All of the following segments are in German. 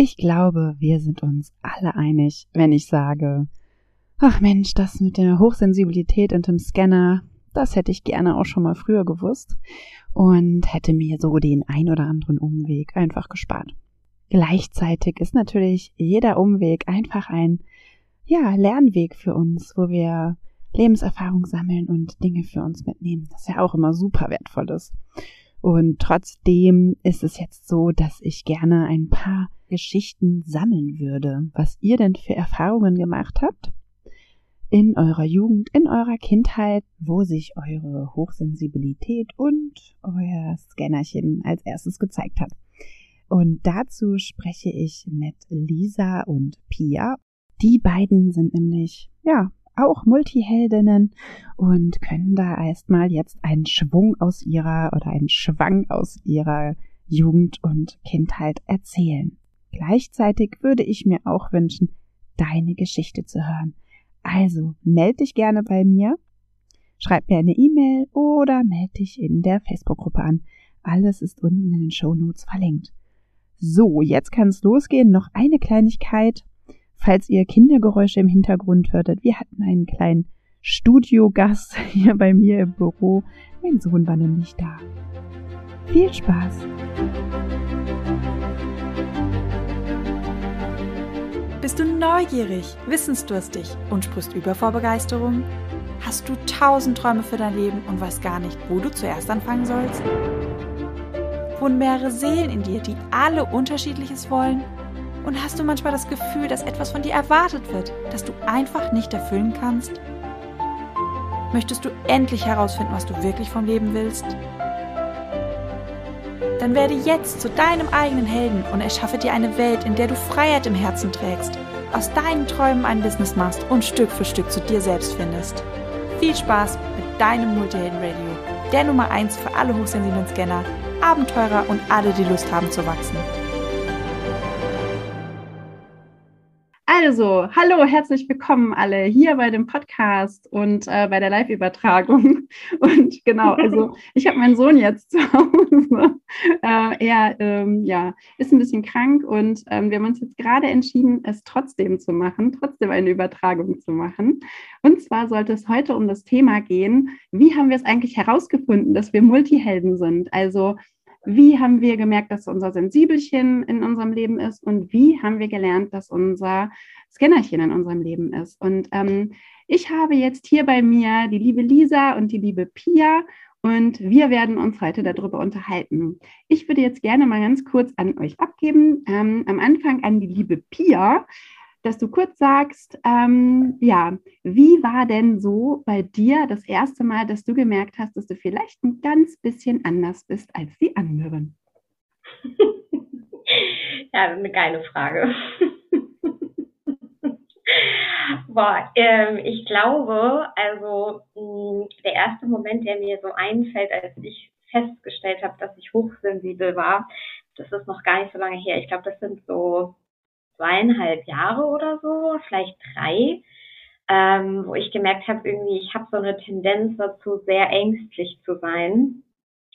Ich glaube, wir sind uns alle einig, wenn ich sage, ach Mensch, das mit der Hochsensibilität und dem Scanner, das hätte ich gerne auch schon mal früher gewusst und hätte mir so den ein oder anderen Umweg einfach gespart. Gleichzeitig ist natürlich jeder Umweg einfach ein, ja, Lernweg für uns, wo wir Lebenserfahrung sammeln und Dinge für uns mitnehmen, das ja auch immer super wertvoll ist. Und trotzdem ist es jetzt so, dass ich gerne ein paar Geschichten sammeln würde, was ihr denn für Erfahrungen gemacht habt in eurer Jugend, in eurer Kindheit, wo sich eure Hochsensibilität und euer Scannerchen als erstes gezeigt hat. Und dazu spreche ich mit Lisa und Pia. Die beiden sind nämlich, ja, auch Multiheldinnen und können da erstmal jetzt einen Schwung aus ihrer oder einen Schwang aus ihrer Jugend und Kindheit erzählen. Gleichzeitig würde ich mir auch wünschen, deine Geschichte zu hören. Also melde dich gerne bei mir, schreib mir eine E-Mail oder melde dich in der Facebook-Gruppe an. Alles ist unten in den Show Notes verlinkt. So, jetzt kann es losgehen. Noch eine Kleinigkeit. Falls ihr Kindergeräusche im Hintergrund hörtet, wir hatten einen kleinen Studiogast hier bei mir im Büro. Mein Sohn war nämlich da. Viel Spaß! Bist du neugierig, wissensdurstig und sprichst über vor Begeisterung? Hast du tausend Träume für dein Leben und weißt gar nicht, wo du zuerst anfangen sollst? Wohnen mehrere Seelen in dir, die alle unterschiedliches wollen? Und hast du manchmal das Gefühl, dass etwas von dir erwartet wird, das du einfach nicht erfüllen kannst? Möchtest du endlich herausfinden, was du wirklich vom Leben willst? Dann werde jetzt zu deinem eigenen Helden und erschaffe dir eine Welt, in der du Freiheit im Herzen trägst, aus deinen Träumen ein Business machst und Stück für Stück zu dir selbst findest. Viel Spaß mit deinem Multihelden Radio, der Nummer 1 für alle hochsensiblen Scanner, Abenteurer und alle, die Lust haben zu wachsen. Also, hallo, herzlich willkommen alle hier bei dem Podcast und äh, bei der Live-Übertragung. Und genau, also ich habe meinen Sohn jetzt zu Hause. Äh, er ähm, ja, ist ein bisschen krank und ähm, wir haben uns jetzt gerade entschieden, es trotzdem zu machen, trotzdem eine Übertragung zu machen. Und zwar sollte es heute um das Thema gehen, wie haben wir es eigentlich herausgefunden, dass wir Multihelden sind? Also wie haben wir gemerkt, dass unser Sensibelchen in unserem Leben ist und wie haben wir gelernt, dass unser Scannerchen in unserem Leben ist. Und ähm, ich habe jetzt hier bei mir die liebe Lisa und die liebe Pia und wir werden uns heute darüber unterhalten. Ich würde jetzt gerne mal ganz kurz an euch abgeben, ähm, am Anfang an die liebe Pia dass du kurz sagst, ähm, ja, wie war denn so bei dir das erste Mal, dass du gemerkt hast, dass du vielleicht ein ganz bisschen anders bist als die anderen? ja, eine geile Frage. Boah, ähm, ich glaube, also mh, der erste Moment, der mir so einfällt, als ich festgestellt habe, dass ich hochsensibel war, das ist noch gar nicht so lange her. Ich glaube, das sind so zweieinhalb Jahre oder so, vielleicht drei, ähm, wo ich gemerkt habe, irgendwie, ich habe so eine Tendenz dazu, sehr ängstlich zu sein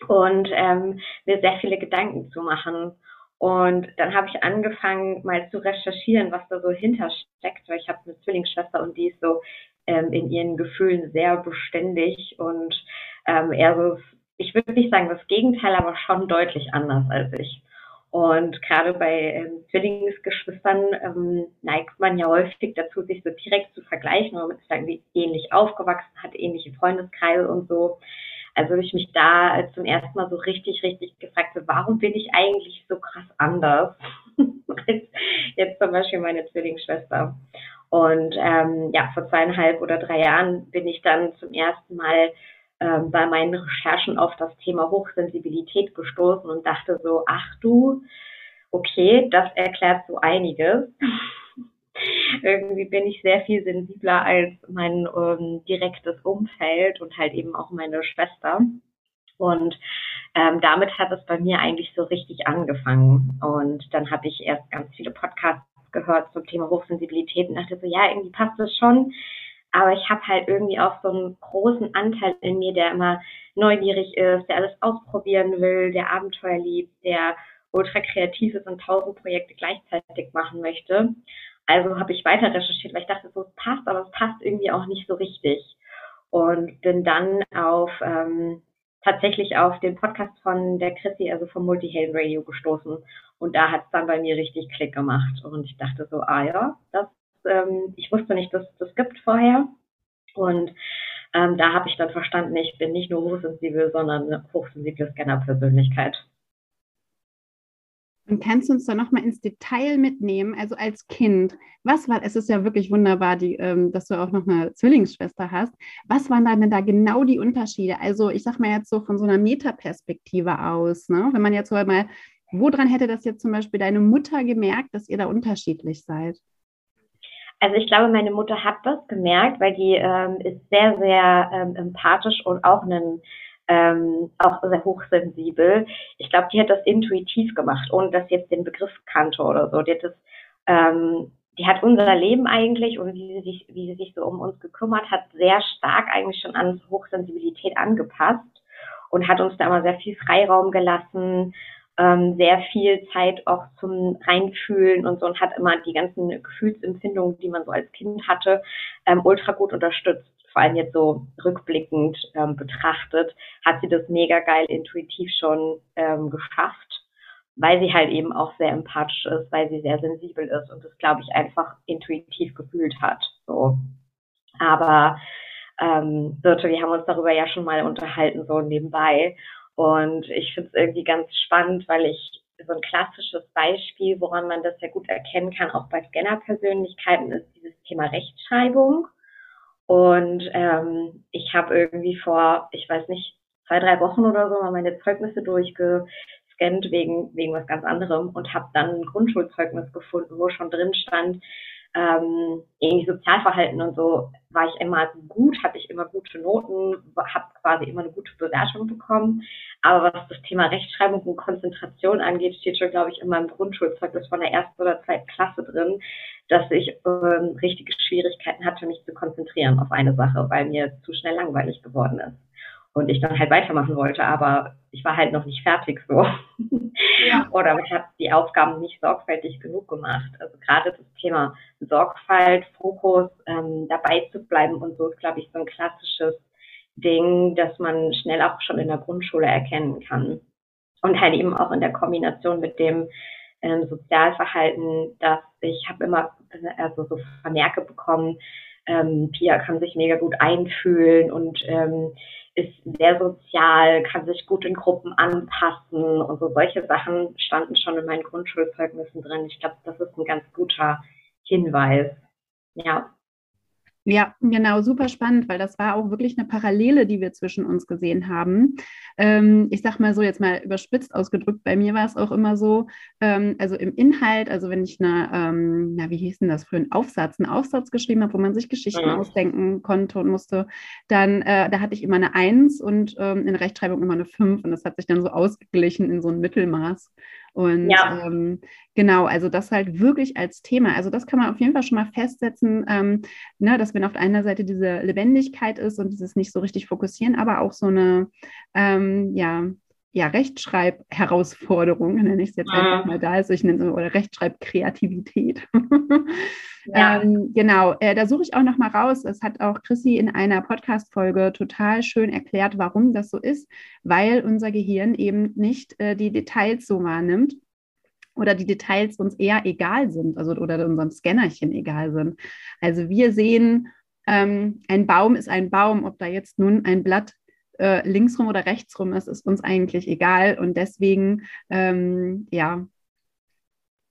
und ähm, mir sehr viele Gedanken zu machen. Und dann habe ich angefangen, mal zu recherchieren, was da so hintersteckt, weil ich habe eine Zwillingsschwester und die ist so ähm, in ihren Gefühlen sehr beständig und ähm, eher so, ich würde nicht sagen das Gegenteil, aber schon deutlich anders als ich. Und gerade bei ähm, Zwillingsgeschwistern ähm, neigt man ja häufig dazu, sich so direkt zu vergleichen, weil man ist irgendwie ähnlich aufgewachsen, hat ähnliche Freundeskreise und so. Also ich mich da zum ersten Mal so richtig, richtig gefragt, warum bin ich eigentlich so krass anders als jetzt zum Beispiel meine Zwillingsschwester. Und ähm, ja, vor zweieinhalb oder drei Jahren bin ich dann zum ersten Mal bei meinen Recherchen auf das Thema Hochsensibilität gestoßen und dachte so, ach du, okay, das erklärt so einiges. Irgendwie bin ich sehr viel sensibler als mein ähm, direktes Umfeld und halt eben auch meine Schwester. Und ähm, damit hat es bei mir eigentlich so richtig angefangen. Und dann habe ich erst ganz viele Podcasts gehört zum Thema Hochsensibilität und dachte so, ja, irgendwie passt das schon. Aber ich habe halt irgendwie auch so einen großen Anteil in mir, der immer neugierig ist, der alles ausprobieren will, der Abenteuer liebt, der ultra kreativ ist und tausend Projekte gleichzeitig machen möchte. Also habe ich weiter recherchiert, weil ich dachte, so es passt, aber es passt irgendwie auch nicht so richtig. Und bin dann auf ähm, tatsächlich auf den Podcast von der Chrissy, also vom Multihelden Radio gestoßen. Und da hat es dann bei mir richtig Klick gemacht. Und ich dachte so, ah ja, das, ähm, ich wusste nicht, dass das gibt vorher. Und ähm, da habe ich dann verstanden, ich bin nicht nur hochsensibel, sondern eine hochsensible Scanner-Persönlichkeit. Und kannst du uns da nochmal ins Detail mitnehmen? Also als Kind, was war, es ist ja wirklich wunderbar, die, ähm, dass du auch noch eine Zwillingsschwester hast. Was waren dann denn da genau die Unterschiede? Also ich sag mal jetzt so von so einer Metaperspektive aus, ne? wenn man jetzt mal, woran hätte das jetzt zum Beispiel deine Mutter gemerkt, dass ihr da unterschiedlich seid? Also ich glaube, meine Mutter hat das gemerkt, weil die ähm, ist sehr, sehr ähm, empathisch und auch einen ähm, auch sehr hochsensibel. Ich glaube, die hat das intuitiv gemacht, ohne dass sie jetzt den Begriff kannte oder so. Die hat das, ähm, die hat unser Leben eigentlich und wie sie sich, wie sie sich so um uns gekümmert hat, sehr stark eigentlich schon an Hochsensibilität angepasst und hat uns da immer sehr viel Freiraum gelassen, ähm, sehr viel Zeit auch zum Reinfühlen und so und hat immer die ganzen Gefühlsempfindungen, die man so als Kind hatte, ähm, ultra gut unterstützt vor allem jetzt so rückblickend ähm, betrachtet, hat sie das mega geil intuitiv schon ähm, geschafft, weil sie halt eben auch sehr empathisch ist, weil sie sehr sensibel ist und das, glaube ich, einfach intuitiv gefühlt hat. So. Aber ähm, Birte, wir haben uns darüber ja schon mal unterhalten, so nebenbei. Und ich finde es irgendwie ganz spannend, weil ich so ein klassisches Beispiel, woran man das ja gut erkennen kann, auch bei Scanner-Persönlichkeiten, ist dieses Thema Rechtschreibung. Und ähm, ich habe irgendwie vor, ich weiß nicht, zwei, drei Wochen oder so mal meine Zeugnisse durchgescannt wegen, wegen was ganz anderem und habe dann ein Grundschulzeugnis gefunden, wo schon drin stand, ähm, irgendwie Sozialverhalten und so war ich immer gut, hatte ich immer gute Noten, habe quasi immer eine gute Bewertung bekommen. Aber was das Thema Rechtschreibung und Konzentration angeht, steht schon, glaube ich, in meinem Grundschulzeugnis von der ersten oder zweiten Klasse drin, dass ich ähm, richtige Schwierigkeiten hatte, mich zu konzentrieren auf eine Sache, weil mir zu schnell langweilig geworden ist. Und ich dann halt weitermachen wollte, aber ich war halt noch nicht fertig so. Ja. Oder ich habe die Aufgaben nicht sorgfältig genug gemacht. Also gerade das Thema Sorgfalt, Fokus, ähm, dabei zu bleiben und so ist, glaube ich, so ein klassisches Ding, das man schnell auch schon in der Grundschule erkennen kann. Und halt eben auch in der Kombination mit dem ähm, Sozialverhalten, dass ich habe immer also so Vermerke bekommen, ähm, Pia kann sich mega gut einfühlen und ähm, ist sehr sozial, kann sich gut in Gruppen anpassen und so solche Sachen standen schon in meinen Grundschulzeugnissen drin. Ich glaube, das ist ein ganz guter Hinweis. Ja. Ja, genau, super spannend, weil das war auch wirklich eine Parallele, die wir zwischen uns gesehen haben. Ähm, ich sag mal so, jetzt mal überspitzt ausgedrückt, bei mir war es auch immer so, ähm, also im Inhalt, also wenn ich eine, ähm, na, wie hieß denn das für einen Aufsatz, einen Aufsatz geschrieben habe, wo man sich Geschichten ja. ausdenken konnte und musste, dann, äh, da hatte ich immer eine Eins und ähm, in Rechtschreibung immer eine Fünf und das hat sich dann so ausgeglichen in so ein Mittelmaß. Und ja. ähm, genau, also das halt wirklich als Thema. Also das kann man auf jeden Fall schon mal festsetzen, ähm, ne, dass wenn auf einer Seite diese Lebendigkeit ist und dieses nicht so richtig fokussieren, aber auch so eine, ähm, ja, ja, Rechtschreibherausforderung, nenne ich es jetzt ja. einfach mal da, also ich nenne es oder Rechtschreibkreativität. ja. ähm, genau, äh, da suche ich auch noch mal raus. Es hat auch Chrissy in einer Podcast-Folge total schön erklärt, warum das so ist, weil unser Gehirn eben nicht äh, die Details so wahrnimmt oder die Details uns eher egal sind, also oder unserem Scannerchen egal sind. Also wir sehen, ähm, ein Baum ist ein Baum, ob da jetzt nun ein Blatt äh, linksrum oder rechtsrum ist, ist uns eigentlich egal. Und deswegen, ähm, ja,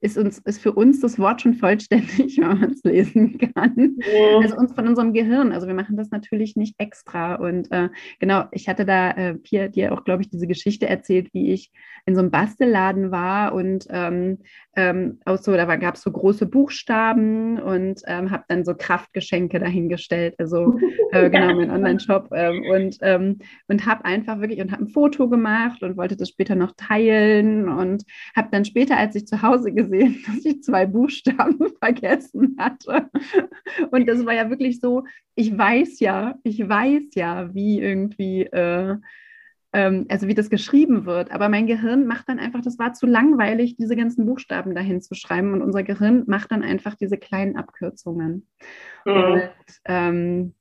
ist, uns, ist für uns das Wort schon vollständig, wenn man es lesen kann. Ja. Also uns von unserem Gehirn. Also wir machen das natürlich nicht extra. Und äh, genau, ich hatte da äh, Pia dir auch, glaube ich, diese Geschichte erzählt, wie ich in so einem Bastelladen war und ähm, ähm, aus so, da gab es so große Buchstaben und ähm, habe dann so Kraftgeschenke dahingestellt, also äh, genau mein Online-Shop ähm, und, ähm, und habe einfach wirklich und habe ein Foto gemacht und wollte das später noch teilen und habe dann später, als ich zu Hause gesehen gesehen, dass ich zwei Buchstaben vergessen hatte. Und das war ja wirklich so, ich weiß ja, ich weiß ja, wie irgendwie, äh, ähm, also wie das geschrieben wird. Aber mein Gehirn macht dann einfach, das war zu langweilig, diese ganzen Buchstaben dahin zu schreiben. Und unser Gehirn macht dann einfach diese kleinen Abkürzungen. Mhm. Und ähm,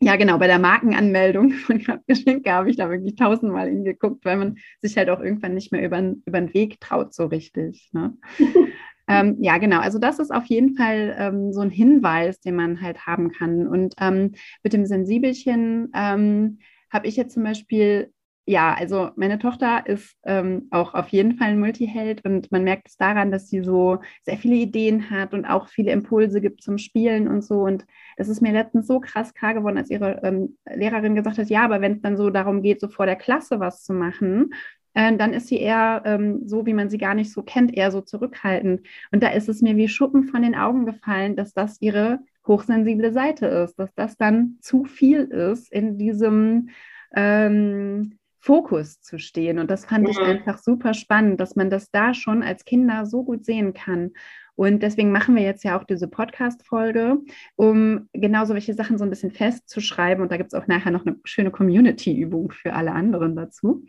ja, genau, bei der Markenanmeldung von Geschenke habe ich da wirklich tausendmal hingeguckt, weil man sich halt auch irgendwann nicht mehr über, über den Weg traut, so richtig. Ne? ähm, ja, genau, also das ist auf jeden Fall ähm, so ein Hinweis, den man halt haben kann. Und ähm, mit dem Sensibelchen ähm, habe ich jetzt zum Beispiel ja, also meine Tochter ist ähm, auch auf jeden Fall ein Multiheld und man merkt es daran, dass sie so sehr viele Ideen hat und auch viele Impulse gibt zum Spielen und so. Und das ist mir letztens so krass klar geworden, als ihre ähm, Lehrerin gesagt hat, ja, aber wenn es dann so darum geht, so vor der Klasse was zu machen, äh, dann ist sie eher ähm, so, wie man sie gar nicht so kennt, eher so zurückhaltend. Und da ist es mir wie Schuppen von den Augen gefallen, dass das ihre hochsensible Seite ist, dass das dann zu viel ist in diesem ähm, Fokus zu stehen. Und das fand mhm. ich einfach super spannend, dass man das da schon als Kinder so gut sehen kann. Und deswegen machen wir jetzt ja auch diese Podcast-Folge, um genau solche Sachen so ein bisschen festzuschreiben. Und da gibt es auch nachher noch eine schöne Community-Übung für alle anderen dazu.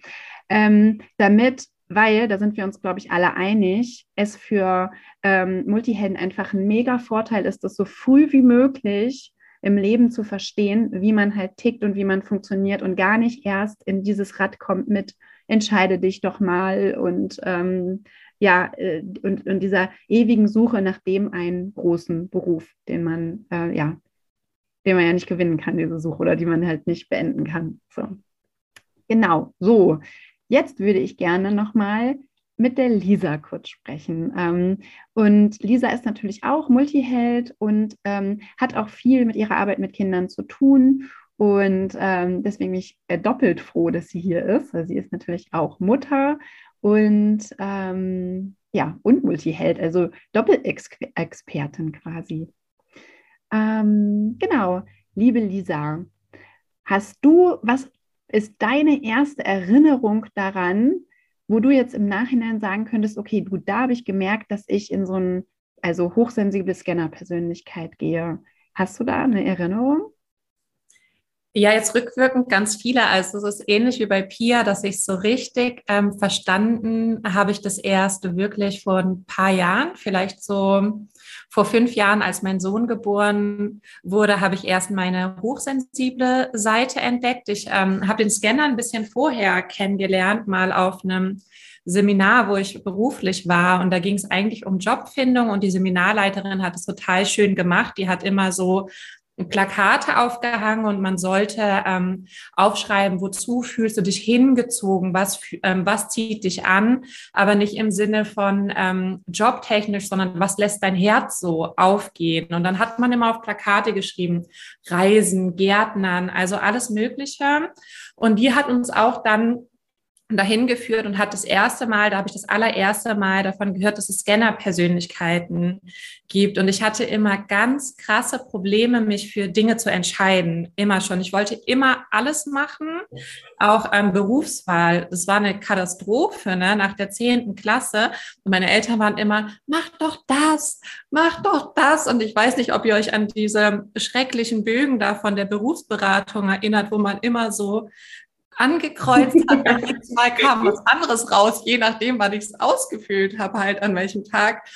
Ähm, damit, weil, da sind wir uns, glaube ich, alle einig, es für ähm, Multihelden einfach ein mega Vorteil ist, das so früh wie möglich im Leben zu verstehen, wie man halt tickt und wie man funktioniert und gar nicht erst in dieses Rad kommt mit, entscheide dich doch mal und ähm, ja, äh, und, und dieser ewigen Suche nach dem einen großen Beruf, den man, äh, ja, den man ja nicht gewinnen kann, diese Suche, oder die man halt nicht beenden kann. So. Genau, so. Jetzt würde ich gerne nochmal mit der Lisa kurz sprechen. Ähm, und Lisa ist natürlich auch Multiheld und ähm, hat auch viel mit ihrer Arbeit mit Kindern zu tun. Und ähm, deswegen bin ich äh, doppelt froh, dass sie hier ist. Sie ist natürlich auch Mutter und ja, und Multiheld, also Doppelexpertin quasi. Genau, liebe Lisa, hast du, was ist deine erste Erinnerung daran, wo du jetzt im Nachhinein sagen könntest, okay, du, da habe ich gemerkt, dass ich in so ein, also hochsensible Scanner-Persönlichkeit gehe. Hast du da eine Erinnerung? Ja, jetzt rückwirkend ganz viele. Also es ist ähnlich wie bei Pia, dass ich so richtig ähm, verstanden habe ich das erst wirklich vor ein paar Jahren, vielleicht so vor fünf Jahren, als mein Sohn geboren wurde, habe ich erst meine hochsensible Seite entdeckt. Ich ähm, habe den Scanner ein bisschen vorher kennengelernt, mal auf einem Seminar, wo ich beruflich war. Und da ging es eigentlich um Jobfindung und die Seminarleiterin hat es total schön gemacht. Die hat immer so Plakate aufgehangen und man sollte ähm, aufschreiben, wozu fühlst du dich hingezogen, was, ähm, was zieht dich an, aber nicht im Sinne von ähm, jobtechnisch, sondern was lässt dein Herz so aufgehen. Und dann hat man immer auf Plakate geschrieben, Reisen, Gärtnern, also alles Mögliche. Und die hat uns auch dann dahin geführt und hat das erste Mal, da habe ich das allererste Mal davon gehört, dass es Scanner-Persönlichkeiten gibt. Und ich hatte immer ganz krasse Probleme, mich für Dinge zu entscheiden. Immer schon. Ich wollte immer alles machen, auch ähm, Berufswahl. Das war eine Katastrophe ne? nach der zehnten Klasse. Und meine Eltern waren immer, mach doch das, mach doch das. Und ich weiß nicht, ob ihr euch an diese schrecklichen Bögen da von der Berufsberatung erinnert, wo man immer so angekreuzt hat. Und jedes Mal kam was anderes raus, je nachdem, wann ich es ausgefüllt habe, halt an welchem Tag.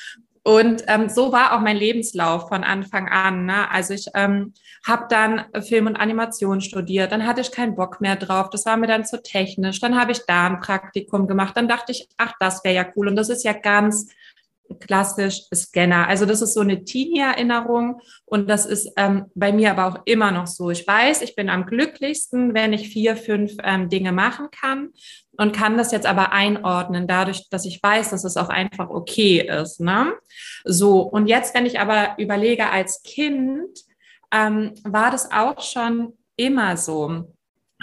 Und ähm, so war auch mein Lebenslauf von Anfang an. Ne? Also ich ähm, habe dann Film und Animation studiert, dann hatte ich keinen Bock mehr drauf, das war mir dann zu technisch. Dann habe ich da ein Praktikum gemacht, dann dachte ich, ach, das wäre ja cool. Und das ist ja ganz klassisch Scanner. Also das ist so eine Teenie-Erinnerung und das ist ähm, bei mir aber auch immer noch so. Ich weiß, ich bin am glücklichsten, wenn ich vier, fünf ähm, Dinge machen kann und kann das jetzt aber einordnen, dadurch, dass ich weiß, dass es auch einfach okay ist. Ne? So, und jetzt, wenn ich aber überlege, als Kind ähm, war das auch schon immer so.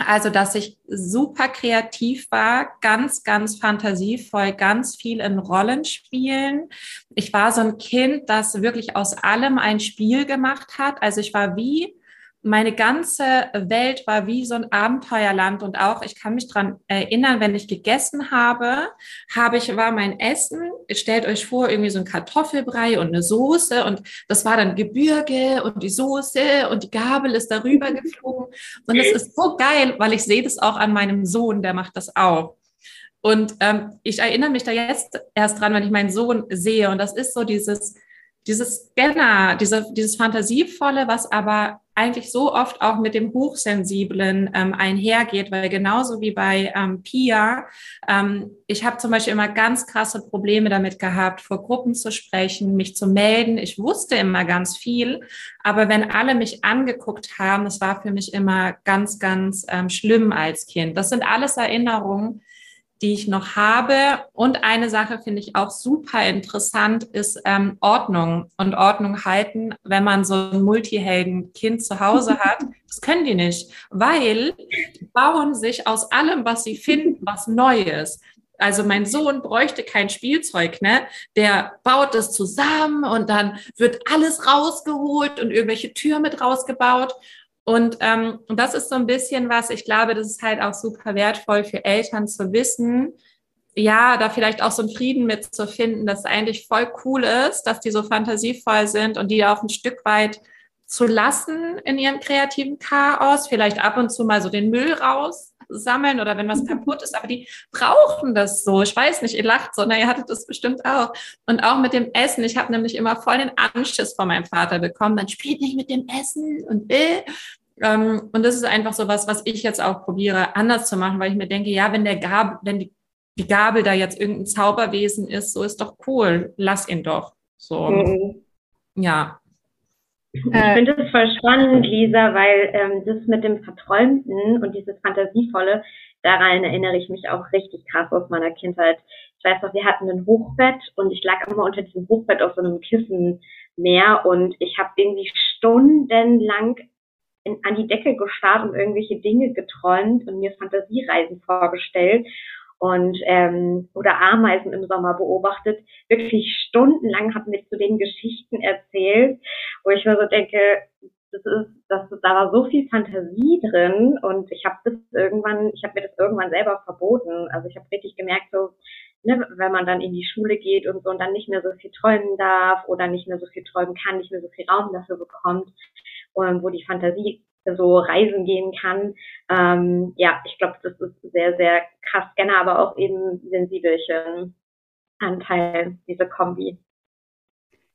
Also, dass ich super kreativ war, ganz, ganz fantasievoll, ganz viel in Rollenspielen. Ich war so ein Kind, das wirklich aus allem ein Spiel gemacht hat. Also ich war wie meine ganze Welt war wie so ein Abenteuerland und auch ich kann mich dran erinnern, wenn ich gegessen habe, habe ich war mein Essen. Stellt euch vor irgendwie so ein Kartoffelbrei und eine Soße und das war dann Gebirge und die Soße und die Gabel ist darüber geflogen und es ist so geil, weil ich sehe das auch an meinem Sohn, der macht das auch. Und ähm, ich erinnere mich da jetzt erst dran, wenn ich meinen Sohn sehe und das ist so dieses dieses Scanner, diese, dieses Fantasievolle, was aber eigentlich so oft auch mit dem Hochsensiblen ähm, einhergeht, weil genauso wie bei ähm, Pia, ähm, ich habe zum Beispiel immer ganz krasse Probleme damit gehabt, vor Gruppen zu sprechen, mich zu melden. Ich wusste immer ganz viel, aber wenn alle mich angeguckt haben, das war für mich immer ganz, ganz ähm, schlimm als Kind. Das sind alles Erinnerungen, die ich noch habe. Und eine Sache finde ich auch super interessant, ist ähm, Ordnung und Ordnung halten, wenn man so ein Multihelden-Kind zu Hause hat. Das können die nicht, weil die bauen sich aus allem, was sie finden, was Neues. Also mein Sohn bräuchte kein Spielzeug, ne? Der baut das zusammen und dann wird alles rausgeholt und irgendwelche Türen mit rausgebaut. Und ähm, das ist so ein bisschen was, ich glaube, das ist halt auch super wertvoll für Eltern zu wissen, ja, da vielleicht auch so einen Frieden mitzufinden, dass es eigentlich voll cool ist, dass die so fantasievoll sind und die auch ein Stück weit zu lassen in ihrem kreativen Chaos, vielleicht ab und zu mal so den Müll raussammeln oder wenn was kaputt ist, aber die brauchen das so. Ich weiß nicht, ihr lacht so, na, ihr hattet das bestimmt auch. Und auch mit dem Essen. Ich habe nämlich immer voll den Anschiss von meinem Vater bekommen, man spielt nicht mit dem Essen und äh. Ähm, und das ist einfach so was, was ich jetzt auch probiere, anders zu machen, weil ich mir denke, ja, wenn der Gabel, wenn die, die Gabel da jetzt irgendein Zauberwesen ist, so ist doch cool, lass ihn doch. So. Mhm. Ja. Ich finde das voll spannend, Lisa, weil ähm, das mit dem Verträumten und dieses Fantasievolle, daran erinnere ich mich auch richtig krass aus meiner Kindheit. Ich weiß noch, wir hatten ein Hochbett und ich lag immer unter diesem Hochbett auf so einem Kissenmeer und ich habe irgendwie stundenlang in, an die Decke gestarrt und irgendwelche Dinge geträumt und mir Fantasiereisen vorgestellt und ähm, oder Ameisen im Sommer beobachtet. Wirklich stundenlang hat mir zu den Geschichten erzählt, wo ich mir so denke, das ist, das, da war so viel Fantasie drin und ich habe das irgendwann, ich habe mir das irgendwann selber verboten. Also ich habe richtig gemerkt, so ne, wenn man dann in die Schule geht und so und dann nicht mehr so viel träumen darf oder nicht mehr so viel träumen kann, nicht mehr so viel Raum dafür bekommt, ähm, wo die Fantasie so reisen gehen kann. Ähm, ja, ich glaube, das ist sehr, sehr krass gerne, aber auch eben sensibelchen Anteil, diese Kombi.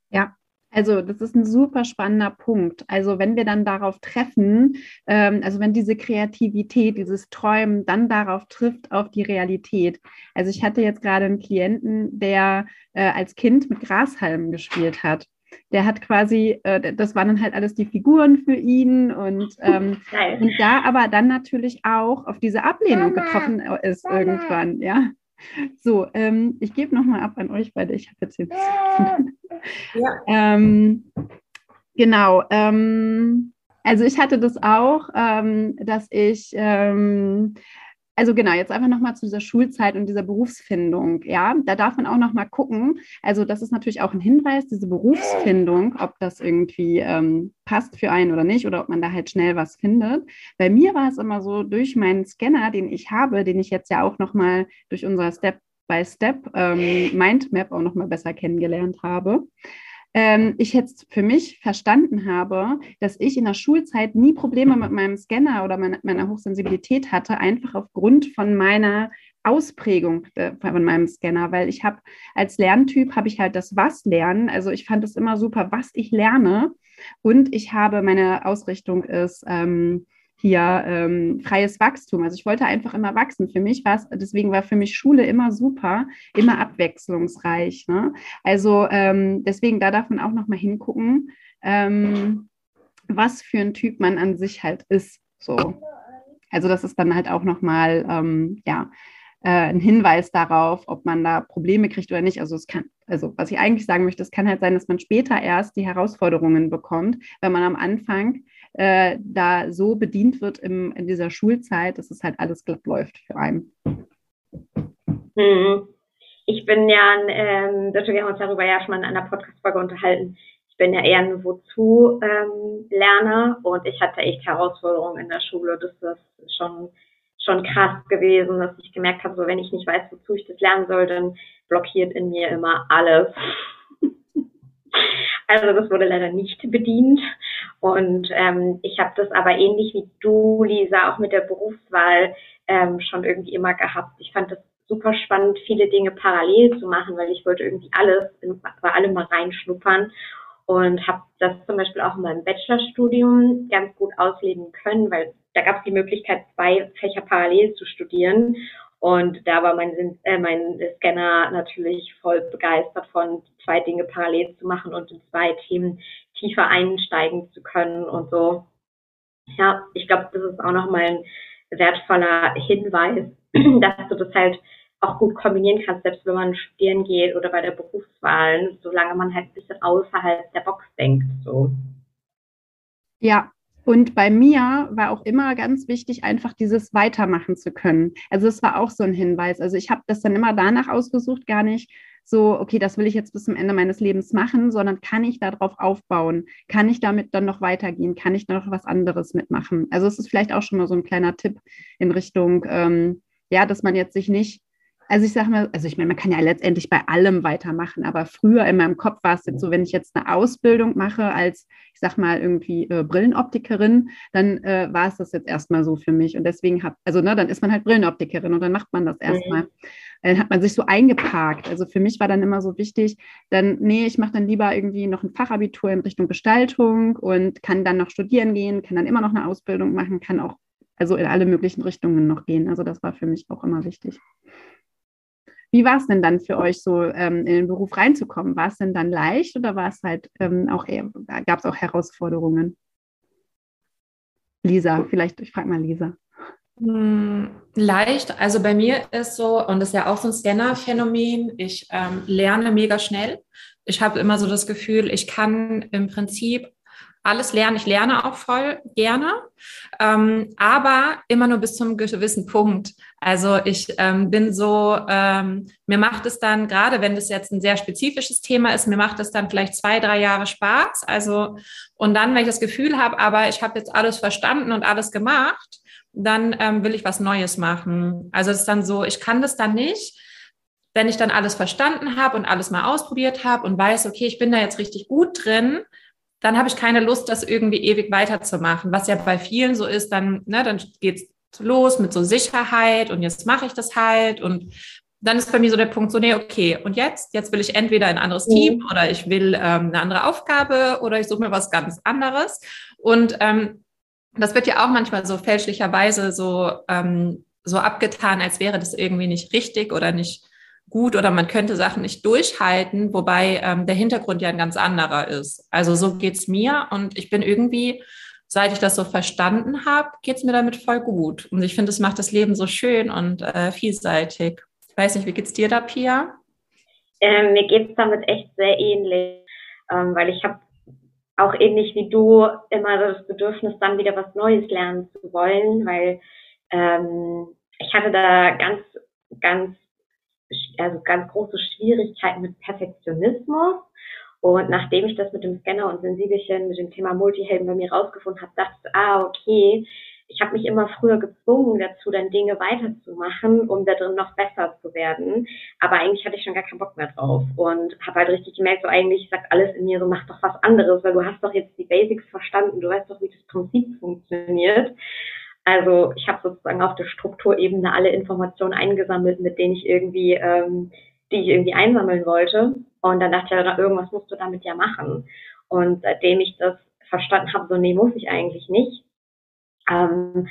Ja, also das ist ein super spannender Punkt. Also wenn wir dann darauf treffen, ähm, also wenn diese Kreativität, dieses Träumen dann darauf trifft, auf die Realität. Also ich hatte jetzt gerade einen Klienten, der äh, als Kind mit Grashalmen gespielt hat. Der hat quasi, äh, das waren dann halt alles die Figuren für ihn und, ähm, und da aber dann natürlich auch auf diese Ablehnung getroffen ist irgendwann, ja. So, ähm, ich gebe nochmal ab an euch beide. Ich habe jetzt hier. Ja. ähm, genau. Ähm, also ich hatte das auch, ähm, dass ich ähm, also genau, jetzt einfach nochmal zu dieser Schulzeit und dieser Berufsfindung. Ja, da darf man auch nochmal gucken. Also das ist natürlich auch ein Hinweis, diese Berufsfindung, ob das irgendwie ähm, passt für einen oder nicht oder ob man da halt schnell was findet. Bei mir war es immer so, durch meinen Scanner, den ich habe, den ich jetzt ja auch nochmal durch unser Step-by-Step ähm, Mindmap auch nochmal besser kennengelernt habe, ähm, ich jetzt für mich verstanden habe, dass ich in der Schulzeit nie Probleme mit meinem Scanner oder meiner, meiner Hochsensibilität hatte, einfach aufgrund von meiner Ausprägung von meinem Scanner, weil ich habe als Lerntyp habe ich halt das Was lernen. Also ich fand es immer super, was ich lerne. Und ich habe meine Ausrichtung ist ähm, hier ähm, freies Wachstum. Also ich wollte einfach immer wachsen. Für mich war es, deswegen war für mich Schule immer super, immer abwechslungsreich. Ne? Also ähm, deswegen, da darf man auch noch mal hingucken, ähm, was für ein Typ man an sich halt ist. So. Also das ist dann halt auch noch mal, ähm, ja, äh, ein Hinweis darauf, ob man da Probleme kriegt oder nicht. Also es kann, also was ich eigentlich sagen möchte, es kann halt sein, dass man später erst die Herausforderungen bekommt, wenn man am Anfang äh, da so bedient wird im, in dieser Schulzeit, dass es halt alles glatt läuft für einen. Hm. Ich bin ja, ähm, wir haben uns darüber ja schon mal in einer Podcast-Folge unterhalten. ich bin ja eher ein Wozu-Lerner ähm, und ich hatte echt Herausforderungen in der Schule. Das ist schon, schon krass gewesen, dass ich gemerkt habe, so wenn ich nicht weiß, wozu ich das lernen soll, dann blockiert in mir immer alles. Also das wurde leider nicht bedient. Und ähm, ich habe das aber ähnlich wie du, Lisa, auch mit der Berufswahl ähm, schon irgendwie immer gehabt. Ich fand das super spannend, viele Dinge parallel zu machen, weil ich wollte irgendwie alles bei allem mal reinschnuppern und habe das zum Beispiel auch in meinem Bachelorstudium ganz gut ausleben können, weil da gab es die Möglichkeit, zwei Fächer parallel zu studieren. Und da war mein, äh, mein Scanner natürlich voll begeistert von zwei Dinge parallel zu machen und in zwei Themen tiefer einsteigen zu können und so. Ja, ich glaube, das ist auch nochmal ein wertvoller Hinweis, dass du das halt auch gut kombinieren kannst, selbst wenn man studieren geht oder bei der Berufswahl, solange man halt ein bisschen außerhalb der Box denkt. So. Ja, und bei mir war auch immer ganz wichtig, einfach dieses weitermachen zu können. Also es war auch so ein Hinweis. Also ich habe das dann immer danach ausgesucht, gar nicht so, okay, das will ich jetzt bis zum Ende meines Lebens machen, sondern kann ich darauf aufbauen? Kann ich damit dann noch weitergehen? Kann ich da noch was anderes mitmachen? Also es ist vielleicht auch schon mal so ein kleiner Tipp in Richtung, ähm, ja, dass man jetzt sich nicht also ich sage mal, also ich meine, man kann ja letztendlich bei allem weitermachen, aber früher in meinem Kopf war es jetzt so, wenn ich jetzt eine Ausbildung mache als, ich sag mal, irgendwie äh, Brillenoptikerin, dann äh, war es das jetzt erstmal so für mich. Und deswegen hat, also ne, dann ist man halt Brillenoptikerin und dann macht man das erstmal. Mhm. Dann hat man sich so eingeparkt. Also für mich war dann immer so wichtig, dann, nee, ich mache dann lieber irgendwie noch ein Fachabitur in Richtung Gestaltung und kann dann noch studieren gehen, kann dann immer noch eine Ausbildung machen, kann auch also in alle möglichen Richtungen noch gehen. Also das war für mich auch immer wichtig. Wie war es denn dann für euch so, ähm, in den Beruf reinzukommen? War es denn dann leicht oder war es halt ähm, auch eher, gab es auch Herausforderungen? Lisa, vielleicht, ich frage mal Lisa. Hm, leicht, also bei mir ist so, und das ist ja auch so ein Scanner-Phänomen, ich ähm, lerne mega schnell. Ich habe immer so das Gefühl, ich kann im Prinzip alles lernen. Ich lerne auch voll gerne, ähm, aber immer nur bis zum gewissen Punkt. Also ich ähm, bin so, ähm, mir macht es dann, gerade wenn das jetzt ein sehr spezifisches Thema ist, mir macht es dann vielleicht zwei, drei Jahre Spaß. Also, und dann, wenn ich das Gefühl habe, aber ich habe jetzt alles verstanden und alles gemacht, dann ähm, will ich was Neues machen. Also es ist dann so, ich kann das dann nicht, wenn ich dann alles verstanden habe und alles mal ausprobiert habe und weiß, okay, ich bin da jetzt richtig gut drin, dann habe ich keine Lust, das irgendwie ewig weiterzumachen. Was ja bei vielen so ist, dann, ne, dann geht's los mit so Sicherheit und jetzt mache ich das halt und dann ist bei mir so der Punkt so, nee, okay, und jetzt? Jetzt will ich entweder ein anderes mhm. Team oder ich will ähm, eine andere Aufgabe oder ich suche mir was ganz anderes. Und ähm, das wird ja auch manchmal so fälschlicherweise so, ähm, so abgetan, als wäre das irgendwie nicht richtig oder nicht gut oder man könnte Sachen nicht durchhalten, wobei ähm, der Hintergrund ja ein ganz anderer ist. Also so geht's mir und ich bin irgendwie, seit ich das so verstanden habe, geht's mir damit voll gut. Und ich finde, es macht das Leben so schön und äh, vielseitig. Ich weiß nicht, wie geht's dir da, Pia? Ähm, mir geht's damit echt sehr ähnlich, ähm, weil ich habe auch ähnlich wie du immer das Bedürfnis, dann wieder was Neues lernen zu wollen, weil ähm, ich hatte da ganz, ganz also ganz große Schwierigkeiten mit Perfektionismus. Und nachdem ich das mit dem Scanner und Sensibelchen, mit dem Thema Multihelden bei mir rausgefunden habe, dachte ich, ah, okay, ich habe mich immer früher gezwungen dazu, dann Dinge weiterzumachen, um da drin noch besser zu werden. Aber eigentlich hatte ich schon gar keinen Bock mehr drauf und habe halt richtig gemerkt, so eigentlich sagt alles in mir so, mach doch was anderes, weil du hast doch jetzt die Basics verstanden, du weißt doch, wie das Prinzip funktioniert. Also ich habe sozusagen auf der Strukturebene alle Informationen eingesammelt, mit denen ich irgendwie, ähm, die ich irgendwie einsammeln wollte. Und dann dachte ich, ja, irgendwas musst du damit ja machen. Und seitdem ich das verstanden habe, so nee, muss ich eigentlich nicht, ähm,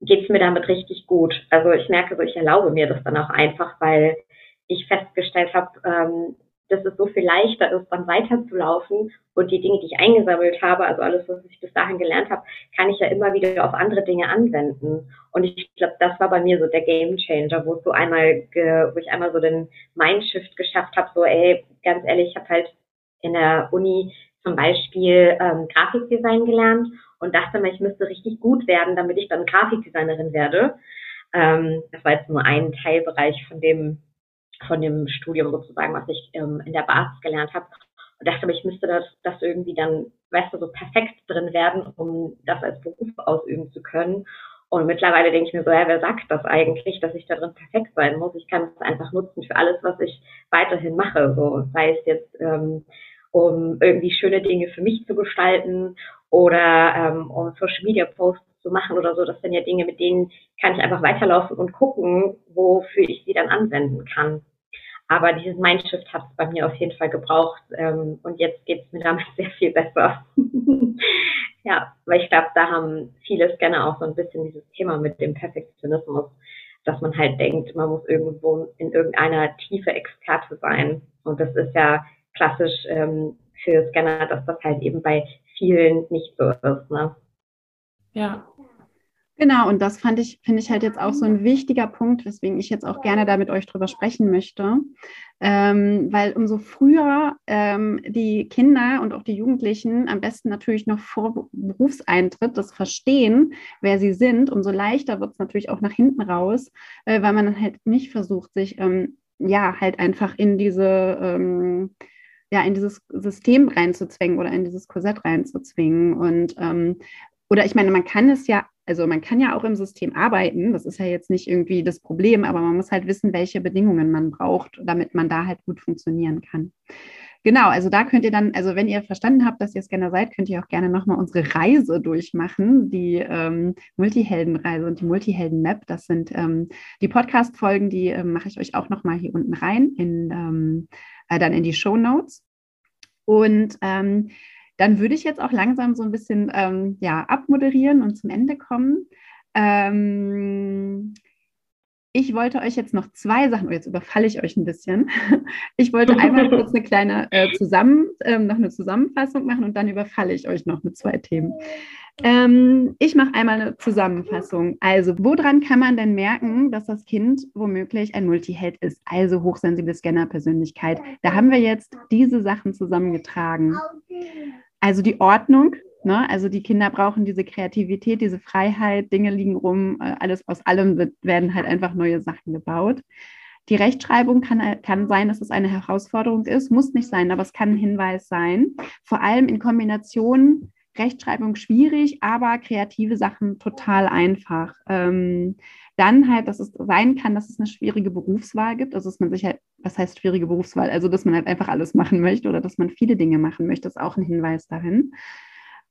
geht es mir damit richtig gut. Also ich merke so, ich erlaube mir das dann auch einfach, weil ich festgestellt habe, ähm, dass es so viel leichter ist, dann weiterzulaufen und die Dinge, die ich eingesammelt habe, also alles, was ich bis dahin gelernt habe, kann ich ja immer wieder auf andere Dinge anwenden. Und ich glaube, das war bei mir so der Game Changer, wo so einmal, wo ich einmal so den Mindshift geschafft habe, so ey, ganz ehrlich, ich habe halt in der Uni zum Beispiel ähm, Grafikdesign gelernt und dachte mir, ich müsste richtig gut werden, damit ich dann Grafikdesignerin werde. Ähm, das war jetzt nur ein Teilbereich von dem von dem Studium sozusagen, was ich ähm, in der Basis gelernt habe. und dachte ich müsste das, das irgendwie dann, weißt du, so perfekt drin werden, um das als Beruf ausüben zu können. Und mittlerweile denke ich mir so, ja, wer sagt das eigentlich, dass ich da drin perfekt sein muss? Ich kann es einfach nutzen für alles, was ich weiterhin mache. So, sei es jetzt, ähm, um irgendwie schöne Dinge für mich zu gestalten oder ähm, um Social Media Posts zu machen oder so. Das sind ja Dinge, mit denen kann ich einfach weiterlaufen und gucken, wofür ich sie dann anwenden kann. Aber dieses Mindshift hat es bei mir auf jeden Fall gebraucht ähm, und jetzt geht es mir damit sehr viel besser. ja, weil ich glaube, da haben viele Scanner auch so ein bisschen dieses Thema mit dem Perfektionismus, dass man halt denkt, man muss irgendwo in irgendeiner Tiefe Experte sein. Und das ist ja klassisch ähm, für Scanner, dass das halt eben bei vielen nicht so ist. Ne? Ja, Genau, und das fand ich, finde ich halt jetzt auch so ein wichtiger Punkt, weswegen ich jetzt auch gerne da mit euch drüber sprechen möchte. Ähm, weil umso früher ähm, die Kinder und auch die Jugendlichen am besten natürlich noch vor Berufseintritt das verstehen, wer sie sind, umso leichter wird es natürlich auch nach hinten raus, äh, weil man dann halt nicht versucht, sich ähm, ja halt einfach in diese ähm, ja, in dieses System reinzuzwängen oder in dieses Korsett reinzuzwingen. Und ähm, oder ich meine, man kann es ja also man kann ja auch im System arbeiten, das ist ja jetzt nicht irgendwie das Problem, aber man muss halt wissen, welche Bedingungen man braucht, damit man da halt gut funktionieren kann. Genau, also da könnt ihr dann, also wenn ihr verstanden habt, dass ihr Scanner seid, könnt ihr auch gerne nochmal unsere Reise durchmachen, die ähm, Multiheldenreise und die Multihelden-Map. Das sind ähm, die Podcast-Folgen, die ähm, mache ich euch auch nochmal hier unten rein, in, ähm, äh, dann in die Show Notes. Und ähm, dann würde ich jetzt auch langsam so ein bisschen ähm, ja, abmoderieren und zum Ende kommen. Ähm, ich wollte euch jetzt noch zwei Sachen, oh, jetzt überfalle ich euch ein bisschen. Ich wollte einmal kurz eine kleine äh, zusammen, ähm, noch eine Zusammenfassung machen und dann überfalle ich euch noch mit zwei Themen. Ähm, ich mache einmal eine Zusammenfassung. Also, woran kann man denn merken, dass das Kind womöglich ein Multiheld ist, also hochsensible Scanner-Persönlichkeit? Da haben wir jetzt diese Sachen zusammengetragen. Also die Ordnung, ne? also die Kinder brauchen diese Kreativität, diese Freiheit, Dinge liegen rum, äh, alles aus allem wird, werden halt einfach neue Sachen gebaut. Die Rechtschreibung kann, kann sein, dass es eine Herausforderung ist, muss nicht sein, aber es kann ein Hinweis sein. Vor allem in Kombination Rechtschreibung schwierig, aber kreative Sachen total einfach. Ähm, dann halt, dass es sein kann, dass es eine schwierige Berufswahl gibt, also dass man sich halt, was heißt schwierige Berufswahl? Also, dass man halt einfach alles machen möchte oder dass man viele Dinge machen möchte, ist auch ein Hinweis dahin.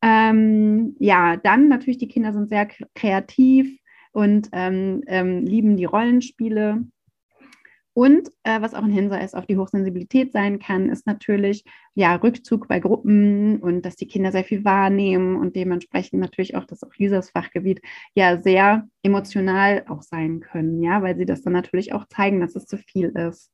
Ähm, ja, dann natürlich, die Kinder sind sehr kreativ und ähm, ähm, lieben die Rollenspiele. Und äh, was auch ein Hinweis auf die Hochsensibilität sein kann, ist natürlich ja Rückzug bei Gruppen und dass die Kinder sehr viel wahrnehmen und dementsprechend natürlich auch das auch Lisas Fachgebiet ja sehr emotional auch sein können, ja, weil sie das dann natürlich auch zeigen, dass es zu viel ist.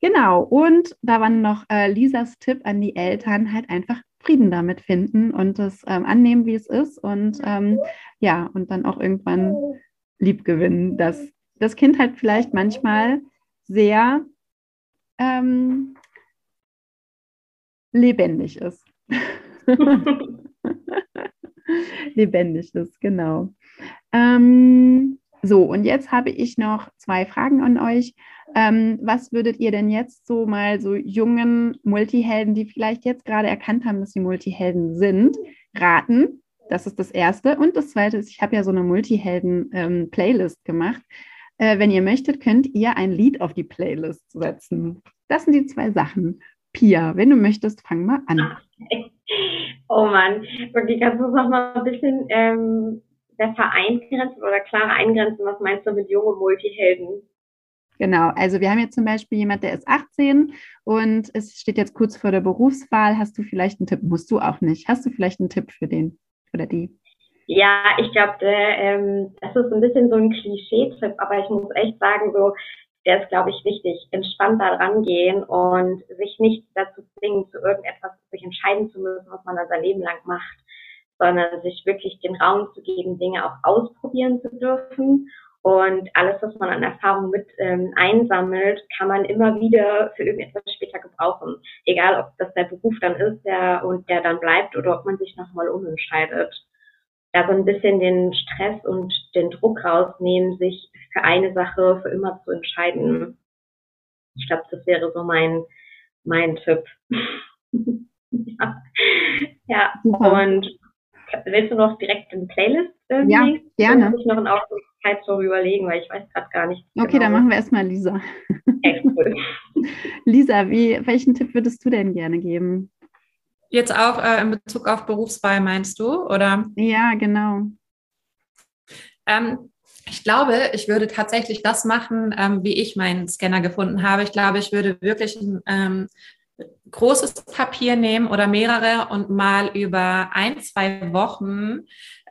Genau, und da war noch äh, Lisas Tipp an die Eltern, halt einfach Frieden damit finden und das ähm, annehmen, wie es ist und ähm, ja, und dann auch irgendwann lieb gewinnen, dass das Kind halt vielleicht manchmal sehr ähm, lebendig ist. lebendig ist, genau. Ähm, so, und jetzt habe ich noch zwei Fragen an euch. Ähm, was würdet ihr denn jetzt so mal so jungen Multihelden, die vielleicht jetzt gerade erkannt haben, dass sie Multihelden sind, raten? Das ist das Erste. Und das Zweite ist, ich habe ja so eine Multihelden-Playlist ähm, gemacht. Äh, wenn ihr möchtet, könnt ihr ein Lied auf die Playlist setzen. Das sind die zwei Sachen. Pia, wenn du möchtest, fang mal an. Oh Mann, okay, kannst du es noch mal ein bisschen ähm, besser eingrenzen oder klarer eingrenzen? Was meinst du mit junge Multihelden? Genau, also wir haben jetzt zum Beispiel jemand, der ist 18 und es steht jetzt kurz vor der Berufswahl. Hast du vielleicht einen Tipp? Musst du auch nicht. Hast du vielleicht einen Tipp für den oder die? Ja, ich glaube, ähm, das ist ein bisschen so ein Klischee-Tipp, aber ich muss echt sagen, so, der ist, glaube ich, wichtig, entspannt da rangehen und sich nicht dazu zwingen, zu irgendetwas sich entscheiden zu müssen, was man da sein Leben lang macht, sondern sich wirklich den Raum zu geben, Dinge auch ausprobieren zu dürfen. Und alles, was man an Erfahrung mit ähm, einsammelt, kann man immer wieder für irgendetwas später gebrauchen. Egal, ob das der Beruf dann ist, der und der dann bleibt oder ob man sich nochmal umentscheidet da so ein bisschen den Stress und den Druck rausnehmen, sich für eine Sache für immer zu entscheiden. Ich glaube, das wäre so mein, mein Tipp. ja. ja. und willst du noch direkt eine Playlist irgendwie? Ja, gerne. Muss ich noch in Aufmerksamkeit so überlegen, weil ich weiß gerade gar nicht. Okay, genau. dann machen wir erstmal Lisa. Okay, cool. Lisa, wie, welchen Tipp würdest du denn gerne geben? Jetzt auch äh, in Bezug auf Berufswahl meinst du, oder? Ja, genau. Ähm, ich glaube, ich würde tatsächlich das machen, ähm, wie ich meinen Scanner gefunden habe. Ich glaube, ich würde wirklich ein ähm, großes Papier nehmen oder mehrere und mal über ein, zwei Wochen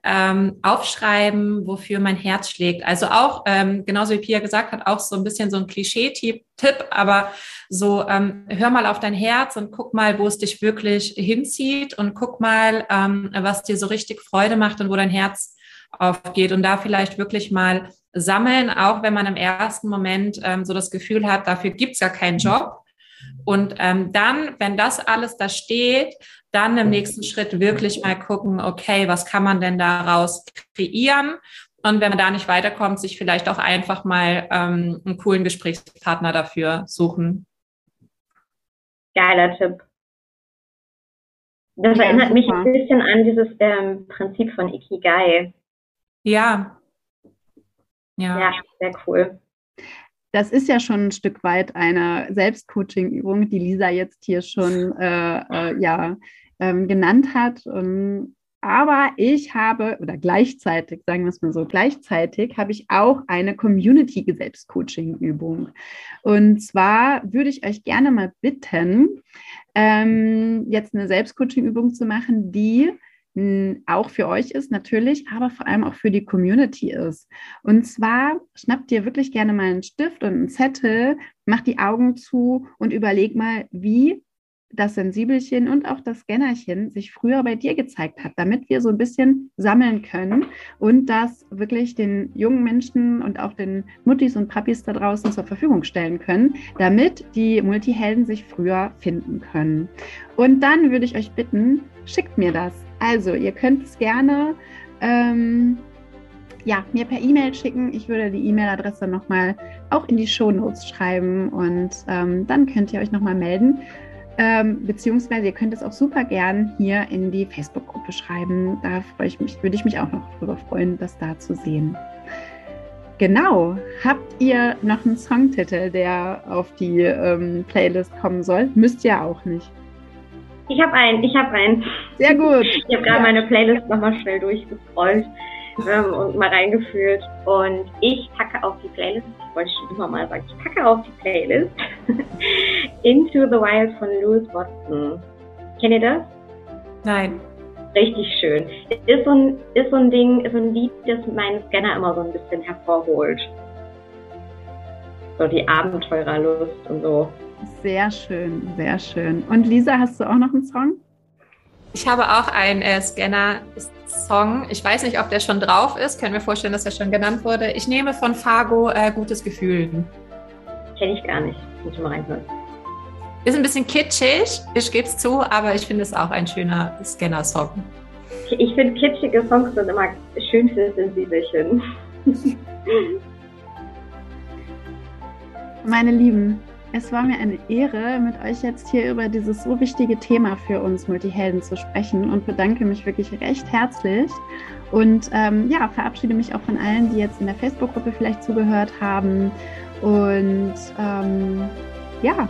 ähm, aufschreiben, wofür mein Herz schlägt. Also auch, ähm, genauso wie Pia gesagt hat, auch so ein bisschen so ein Klischee-Tipp, aber so ähm, hör mal auf dein Herz und guck mal, wo es dich wirklich hinzieht und guck mal, ähm, was dir so richtig Freude macht und wo dein Herz aufgeht und da vielleicht wirklich mal sammeln, auch wenn man im ersten Moment ähm, so das Gefühl hat, dafür gibt's ja keinen Job. Und ähm, dann, wenn das alles da steht, dann im nächsten Schritt wirklich mal gucken, okay, was kann man denn daraus kreieren? Und wenn man da nicht weiterkommt, sich vielleicht auch einfach mal ähm, einen coolen Gesprächspartner dafür suchen. Geiler Tipp. Das ja, erinnert super. mich ein bisschen an dieses ähm, Prinzip von Ikigai. Ja. Ja. Ja, sehr cool. Das ist ja schon ein Stück weit eine Selbstcoaching-Übung, die Lisa jetzt hier schon äh, äh, ja, ähm, genannt hat. Und, aber ich habe, oder gleichzeitig, sagen wir es mal so, gleichzeitig habe ich auch eine Community-Selbstcoaching-Übung. Und zwar würde ich euch gerne mal bitten, ähm, jetzt eine Selbstcoaching-Übung zu machen, die auch für euch ist natürlich, aber vor allem auch für die Community ist. Und zwar schnappt ihr wirklich gerne mal einen Stift und einen Zettel, macht die Augen zu und überleg mal, wie das Sensibelchen und auch das Scannerchen sich früher bei dir gezeigt hat, damit wir so ein bisschen sammeln können und das wirklich den jungen Menschen und auch den Muttis und Papis da draußen zur Verfügung stellen können, damit die Multihelden sich früher finden können. Und dann würde ich euch bitten, schickt mir das. Also, ihr könnt es gerne ähm, ja, mir per E-Mail schicken. Ich würde die E-Mail-Adresse nochmal auch in die Show Notes schreiben und ähm, dann könnt ihr euch nochmal melden. Ähm, beziehungsweise ihr könnt es auch super gern hier in die Facebook-Gruppe schreiben. Da freue ich mich, würde ich mich auch noch darüber freuen, das da zu sehen. Genau. Habt ihr noch einen Songtitel, der auf die ähm, Playlist kommen soll? Müsst ihr auch nicht. Ich habe einen, ich habe einen. Sehr gut. Ich habe gerade ja. meine Playlist nochmal schnell durchgescrollt ähm, und mal reingefühlt. Und ich packe auf die Playlist, ich wollte schon immer mal sagen, ich packe auf die Playlist Into the Wild von Louis Watson. Kennt ihr das? Nein. Richtig schön. Ist so ein, ist so ein Ding, ist so ein Lied, das meinen Scanner immer so ein bisschen hervorholt. So die Abenteurerlust und so. Sehr schön, sehr schön. Und Lisa, hast du auch noch einen Song? Ich habe auch einen äh, Scanner-Song. Ich weiß nicht, ob der schon drauf ist. Können wir vorstellen, dass er schon genannt wurde. Ich nehme von Fargo äh, Gutes Gefühl. Kenne ich gar nicht. Muss ich mal reinhören. Ist ein bisschen kitschig, ich gebe es zu, aber ich finde es auch ein schöner Scanner-Song. Ich finde kitschige Songs sind immer schön für Sensibelchen. Meine Lieben, es war mir eine Ehre, mit euch jetzt hier über dieses so wichtige Thema für uns Multihelden zu sprechen und bedanke mich wirklich recht herzlich. Und ähm, ja, verabschiede mich auch von allen, die jetzt in der Facebook-Gruppe vielleicht zugehört haben. Und ähm, ja,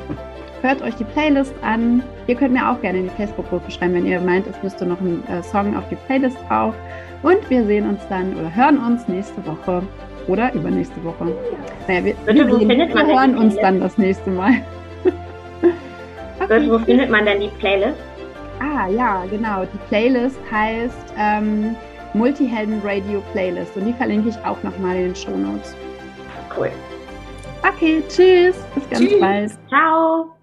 hört euch die Playlist an. Ihr könnt mir auch gerne in die Facebook-Gruppe schreiben, wenn ihr meint, es müsste noch ein äh, Song auf die Playlist drauf. Und wir sehen uns dann oder hören uns nächste Woche oder übernächste Woche. Naja, wir, Bitte, wir, wir hören uns dann das nächste Mal. Wo findet man denn die Playlist? Ah ja, genau. Die Playlist heißt ähm, Multihelden Radio Playlist und die verlinke ich auch nochmal in den Show Notes. Cool. Okay, tschüss. Bis ganz tschüss. bald. Ciao.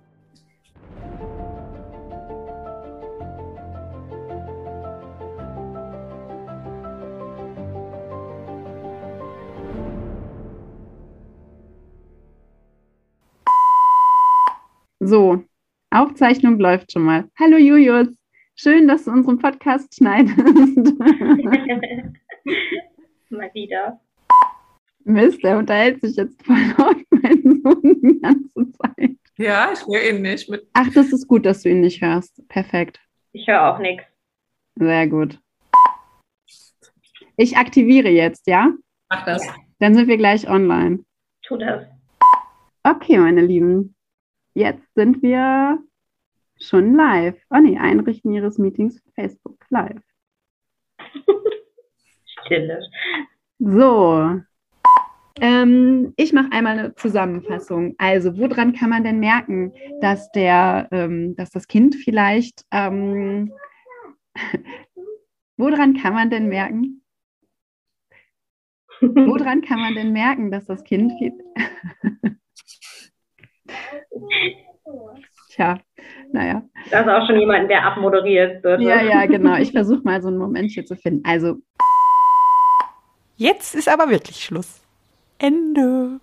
So, Aufzeichnung läuft schon mal. Hallo Julius, schön, dass du unseren Podcast schneidest. mal wieder. Mist, der unterhält sich jetzt voll laut meinen Sohn die ganze Zeit. Ja, ich höre ihn nicht. Mit Ach, das ist gut, dass du ihn nicht hörst. Perfekt. Ich höre auch nichts. Sehr gut. Ich aktiviere jetzt, ja? Mach das. Dann sind wir gleich online. Tu das. Okay, meine Lieben. Jetzt sind wir schon live. Oh nee, Einrichten Ihres Meetings Facebook live. Stille. So. Ähm, ich mache einmal eine Zusammenfassung. Also, woran kann man denn merken, dass der, ähm, dass das Kind vielleicht, ähm, woran kann man denn merken? Woran kann man denn merken, dass das Kind Tja, naja. Da ist auch schon jemand, der abmoderiert wird. Ja, ja, genau. Ich versuche mal so einen Moment hier zu finden. Also, Jetzt ist aber wirklich Schluss. Ende.